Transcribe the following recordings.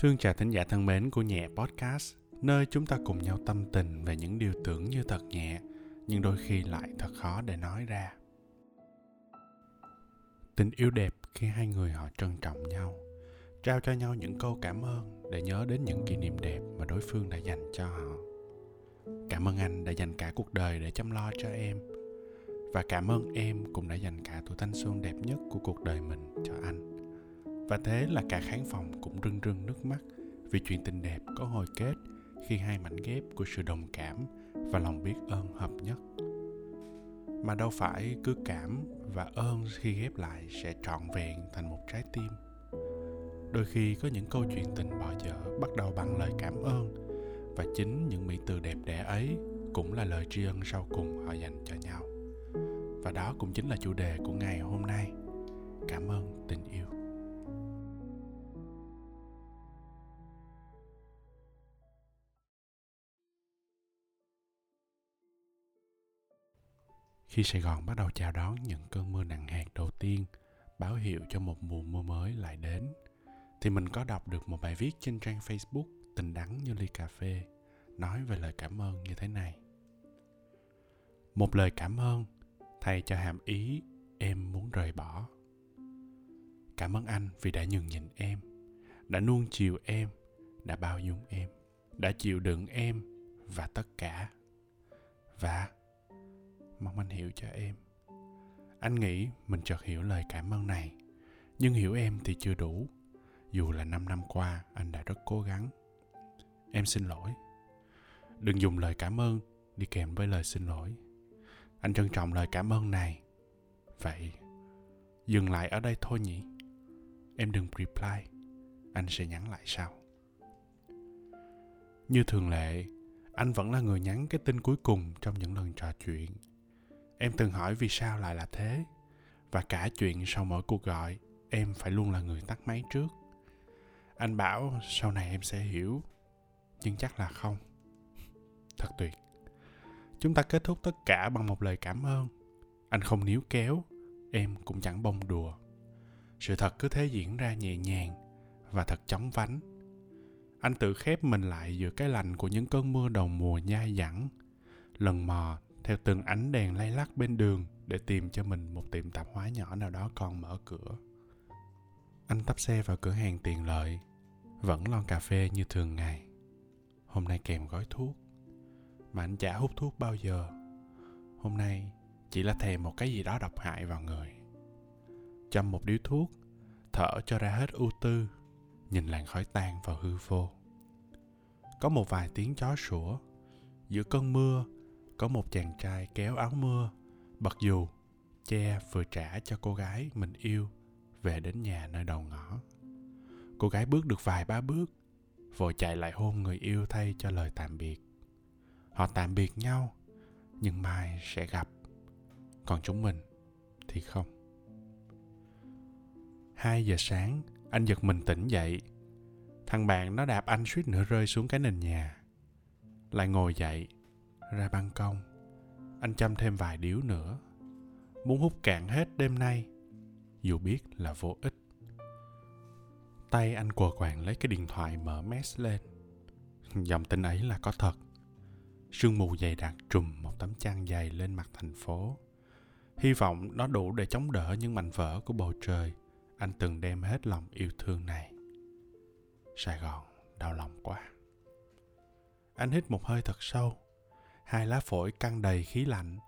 Thương chào thính giả thân mến của Nhẹ Podcast, nơi chúng ta cùng nhau tâm tình về những điều tưởng như thật nhẹ, nhưng đôi khi lại thật khó để nói ra. Tình yêu đẹp khi hai người họ trân trọng nhau, trao cho nhau những câu cảm ơn để nhớ đến những kỷ niệm đẹp mà đối phương đã dành cho họ. Cảm ơn anh đã dành cả cuộc đời để chăm lo cho em. Và cảm ơn em cũng đã dành cả tuổi thanh xuân đẹp nhất của cuộc đời mình cho anh và thế là cả khán phòng cũng rưng rưng nước mắt vì chuyện tình đẹp có hồi kết khi hai mảnh ghép của sự đồng cảm và lòng biết ơn hợp nhất. Mà đâu phải cứ cảm và ơn khi ghép lại sẽ trọn vẹn thành một trái tim. Đôi khi có những câu chuyện tình bỏ dở bắt đầu bằng lời cảm ơn và chính những mỹ từ đẹp đẽ ấy cũng là lời tri ân sau cùng họ dành cho nhau. Và đó cũng chính là chủ đề của ngày hôm nay. Cảm ơn tình yêu. Khi Sài Gòn bắt đầu chào đón những cơn mưa nặng hạt đầu tiên, báo hiệu cho một mùa mưa mới lại đến, thì mình có đọc được một bài viết trên trang Facebook Tình đắng như ly cà phê, nói về lời cảm ơn như thế này. Một lời cảm ơn thay cho hàm ý em muốn rời bỏ. Cảm ơn anh vì đã nhường nhịn em, đã nuông chiều em, đã bao dung em, đã chịu đựng em và tất cả. Và mong anh hiểu cho em. Anh nghĩ mình chợt hiểu lời cảm ơn này, nhưng hiểu em thì chưa đủ. Dù là 5 năm qua, anh đã rất cố gắng. Em xin lỗi. Đừng dùng lời cảm ơn đi kèm với lời xin lỗi. Anh trân trọng lời cảm ơn này. Vậy, dừng lại ở đây thôi nhỉ? Em đừng reply. Anh sẽ nhắn lại sau. Như thường lệ, anh vẫn là người nhắn cái tin cuối cùng trong những lần trò chuyện em từng hỏi vì sao lại là thế. Và cả chuyện sau mỗi cuộc gọi, em phải luôn là người tắt máy trước. Anh bảo sau này em sẽ hiểu, nhưng chắc là không. Thật tuyệt. Chúng ta kết thúc tất cả bằng một lời cảm ơn. Anh không níu kéo, em cũng chẳng bông đùa. Sự thật cứ thế diễn ra nhẹ nhàng và thật chóng vánh. Anh tự khép mình lại giữa cái lạnh của những cơn mưa đầu mùa nhai dẳng lần mò theo từng ánh đèn lay lắc bên đường để tìm cho mình một tiệm tạp hóa nhỏ nào đó còn mở cửa. Anh tấp xe vào cửa hàng tiện lợi, vẫn lon cà phê như thường ngày. Hôm nay kèm gói thuốc, mà anh chả hút thuốc bao giờ. Hôm nay chỉ là thèm một cái gì đó độc hại vào người. Châm một điếu thuốc, thở cho ra hết ưu tư, nhìn làn khói tan vào hư vô. Có một vài tiếng chó sủa, giữa cơn mưa có một chàng trai kéo áo mưa, bật dù, che vừa trả cho cô gái mình yêu về đến nhà nơi đầu ngõ. Cô gái bước được vài ba bước, vội chạy lại hôn người yêu thay cho lời tạm biệt. Họ tạm biệt nhau, nhưng mai sẽ gặp. Còn chúng mình thì không. Hai giờ sáng, anh giật mình tỉnh dậy. Thằng bạn nó đạp anh suýt nữa rơi xuống cái nền nhà. Lại ngồi dậy ra ban công. Anh chăm thêm vài điếu nữa. Muốn hút cạn hết đêm nay, dù biết là vô ích. Tay anh quờ quàng lấy cái điện thoại mở mess lên. Dòng tin ấy là có thật. Sương mù dày đặc trùm một tấm chăn dày lên mặt thành phố. Hy vọng nó đủ để chống đỡ những mảnh vỡ của bầu trời. Anh từng đem hết lòng yêu thương này. Sài gòn, đau lòng quá. Anh hít một hơi thật sâu hai lá phổi căng đầy khí lạnh,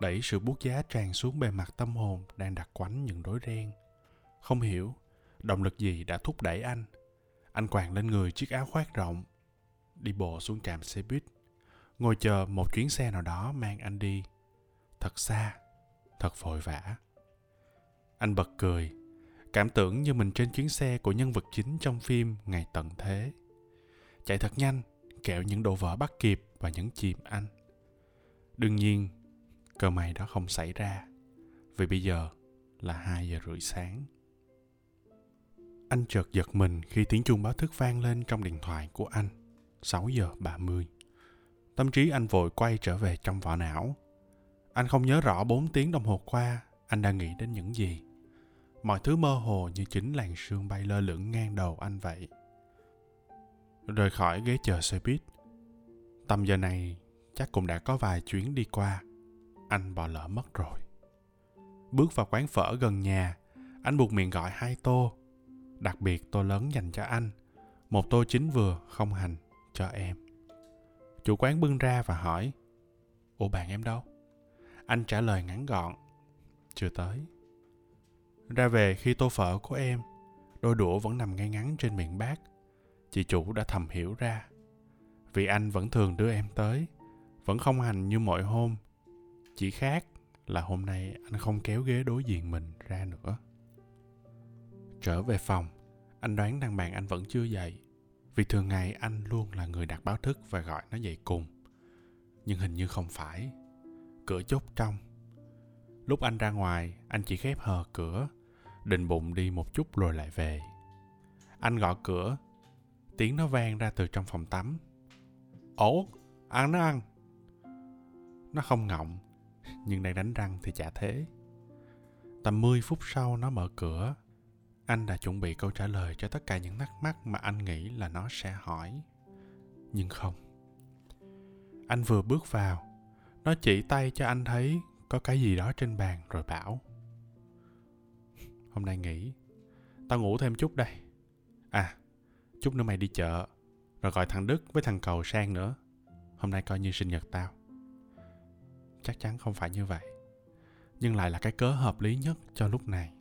đẩy sự buốt giá tràn xuống bề mặt tâm hồn đang đặt quánh những rối ren. Không hiểu, động lực gì đã thúc đẩy anh? Anh quàng lên người chiếc áo khoác rộng, đi bộ xuống trạm xe buýt, ngồi chờ một chuyến xe nào đó mang anh đi. Thật xa, thật vội vã. Anh bật cười, cảm tưởng như mình trên chuyến xe của nhân vật chính trong phim ngày tận thế. Chạy thật nhanh kẹo những đồ vỡ bắt kịp và nhấn chìm anh Đương nhiên, cơ may đó không xảy ra, vì bây giờ là 2 giờ rưỡi sáng. Anh chợt giật mình khi tiếng chuông báo thức vang lên trong điện thoại của anh. 6 giờ 30. Tâm trí anh vội quay trở về trong vỏ não. Anh không nhớ rõ 4 tiếng đồng hồ qua anh đang nghĩ đến những gì. Mọi thứ mơ hồ như chính làn sương bay lơ lửng ngang đầu anh vậy rời khỏi ghế chờ xe buýt. Tầm giờ này chắc cũng đã có vài chuyến đi qua. Anh bỏ lỡ mất rồi. Bước vào quán phở gần nhà, anh buộc miệng gọi hai tô. Đặc biệt tô lớn dành cho anh. Một tô chính vừa, không hành, cho em. Chủ quán bưng ra và hỏi, Ủa bạn em đâu? Anh trả lời ngắn gọn, chưa tới. Ra về khi tô phở của em, đôi đũa vẫn nằm ngay ngắn trên miệng bát. Chị chủ đã thầm hiểu ra. Vì anh vẫn thường đưa em tới, vẫn không hành như mọi hôm. Chỉ khác là hôm nay anh không kéo ghế đối diện mình ra nữa. Trở về phòng, anh đoán đàn bạn anh vẫn chưa dậy. Vì thường ngày anh luôn là người đặt báo thức và gọi nó dậy cùng. Nhưng hình như không phải. Cửa chốt trong. Lúc anh ra ngoài, anh chỉ khép hờ cửa, định bụng đi một chút rồi lại về. Anh gõ cửa, tiếng nó vang ra từ trong phòng tắm. ổ ăn nó ăn. Nó không ngọng, nhưng đang đánh răng thì chả thế. Tầm 10 phút sau nó mở cửa. Anh đã chuẩn bị câu trả lời cho tất cả những thắc mắc mà anh nghĩ là nó sẽ hỏi. Nhưng không. Anh vừa bước vào, nó chỉ tay cho anh thấy có cái gì đó trên bàn rồi bảo. Hôm nay nghỉ, tao ngủ thêm chút đây. À, chút nữa mày đi chợ, rồi gọi thằng Đức với thằng Cầu sang nữa. Hôm nay coi như sinh nhật tao. Chắc chắn không phải như vậy nhưng lại là cái cớ hợp lý nhất cho lúc này.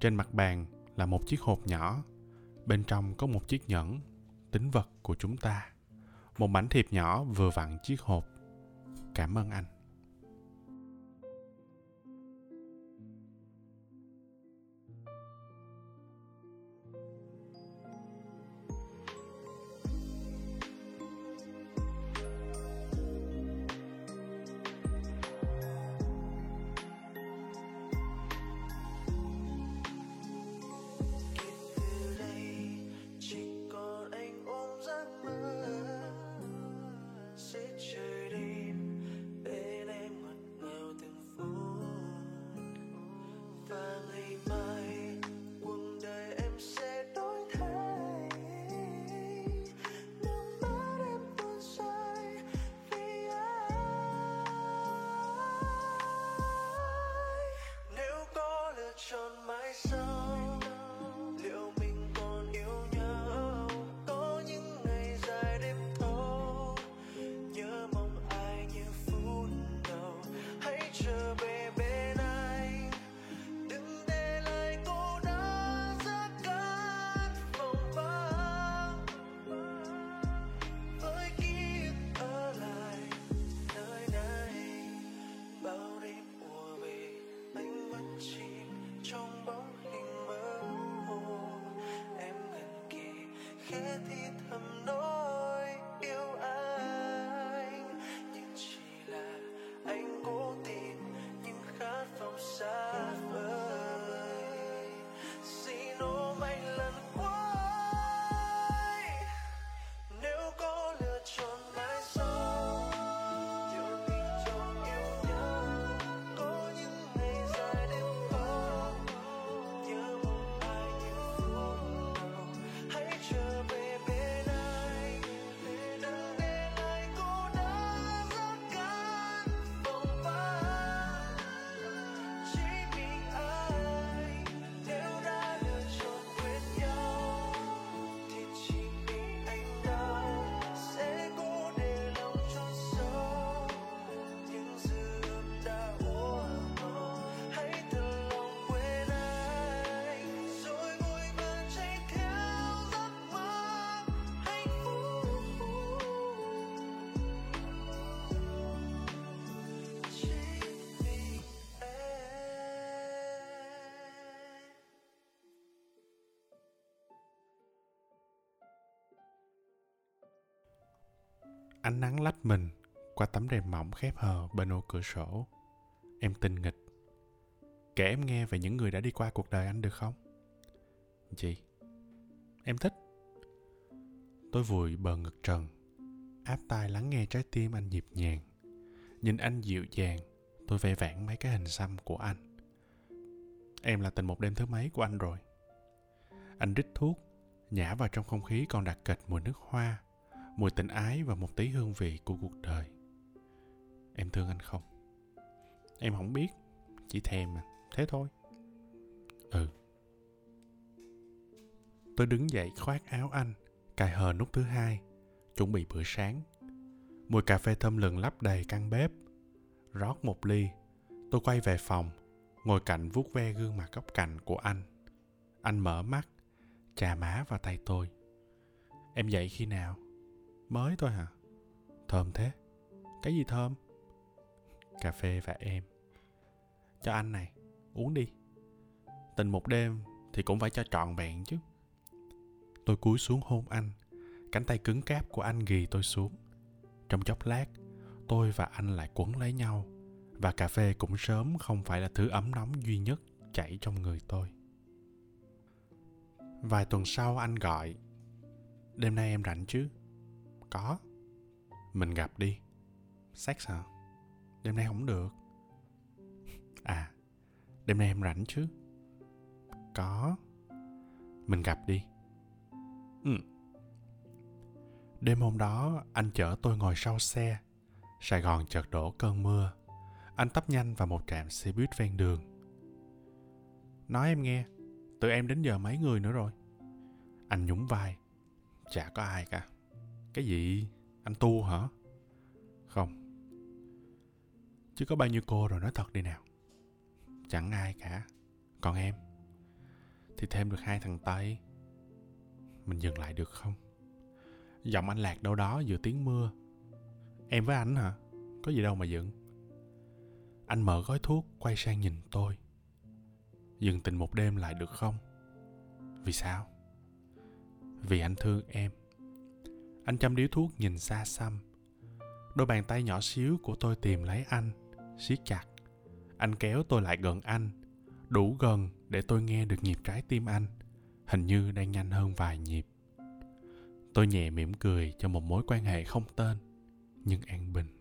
Trên mặt bàn là một chiếc hộp nhỏ bên trong có một chiếc nhẫn tính vật của chúng ta. Một mảnh thiệp nhỏ vừa vặn chiếc hộp. Cảm ơn anh. que it Ánh nắng lách mình qua tấm rèm mỏng khép hờ bên ô cửa sổ. Em tinh nghịch. Kể em nghe về những người đã đi qua cuộc đời anh được không? Chị, em thích. Tôi vùi bờ ngực trần, áp tai lắng nghe trái tim anh nhịp nhàng. Nhìn anh dịu dàng, tôi vẽ vãn mấy cái hình xăm của anh. Em là tình một đêm thứ mấy của anh rồi. Anh rít thuốc, nhả vào trong không khí còn đặc kịch mùi nước hoa mùi tình ái và một tí hương vị của cuộc đời. Em thương anh không? Em không biết. Chỉ thèm mà. Thế thôi. Ừ. Tôi đứng dậy khoác áo anh, cài hờ nút thứ hai, chuẩn bị bữa sáng. Mùi cà phê thơm lừng lấp đầy căn bếp. Rót một ly, tôi quay về phòng, ngồi cạnh vuốt ve gương mặt góc cạnh của anh. Anh mở mắt, chà má vào tay tôi. Em dậy khi nào? Mới thôi hả? Thơm thế. Cái gì thơm? Cà phê và em. Cho anh này, uống đi. Tình một đêm thì cũng phải cho trọn vẹn chứ. Tôi cúi xuống hôn anh. Cánh tay cứng cáp của anh ghì tôi xuống. Trong chốc lát, tôi và anh lại quấn lấy nhau. Và cà phê cũng sớm không phải là thứ ấm nóng duy nhất chảy trong người tôi. Vài tuần sau anh gọi. Đêm nay em rảnh chứ? Có. Mình gặp đi. Sex hả đêm nay không được. À đêm nay em rảnh chứ? Có. Mình gặp đi. Ừ. Đêm hôm đó, anh chở tôi ngồi sau xe. Sài gòn chợt đổ cơn mưa. Anh tấp nhanh vào một trạm xe buýt ven đường. Nói em nghe, tụi em đến giờ mấy người nữa rồi? Anh nhún vai. Chả có ai cả cái gì? Anh tu hả? Không. Chứ có bao nhiêu cô rồi nói thật đi nào. Chẳng ai cả. Còn em? Thì thêm được hai thằng tây. Mình dừng lại được không? Giọng anh lạc đâu đó giữa tiếng mưa. Em với anh hả? Có gì đâu mà dừng anh mở gói thuốc, quay sang nhìn tôi. Dừng tình một đêm lại được không? Vì sao? Vì anh thương em anh chăm điếu thuốc nhìn xa xăm. Đôi bàn tay nhỏ xíu của tôi tìm lấy anh, siết chặt. Anh kéo tôi lại gần anh, đủ gần để tôi nghe được nhịp trái tim anh, hình như đang nhanh hơn vài nhịp. Tôi nhẹ mỉm cười cho một mối quan hệ không tên, nhưng an bình.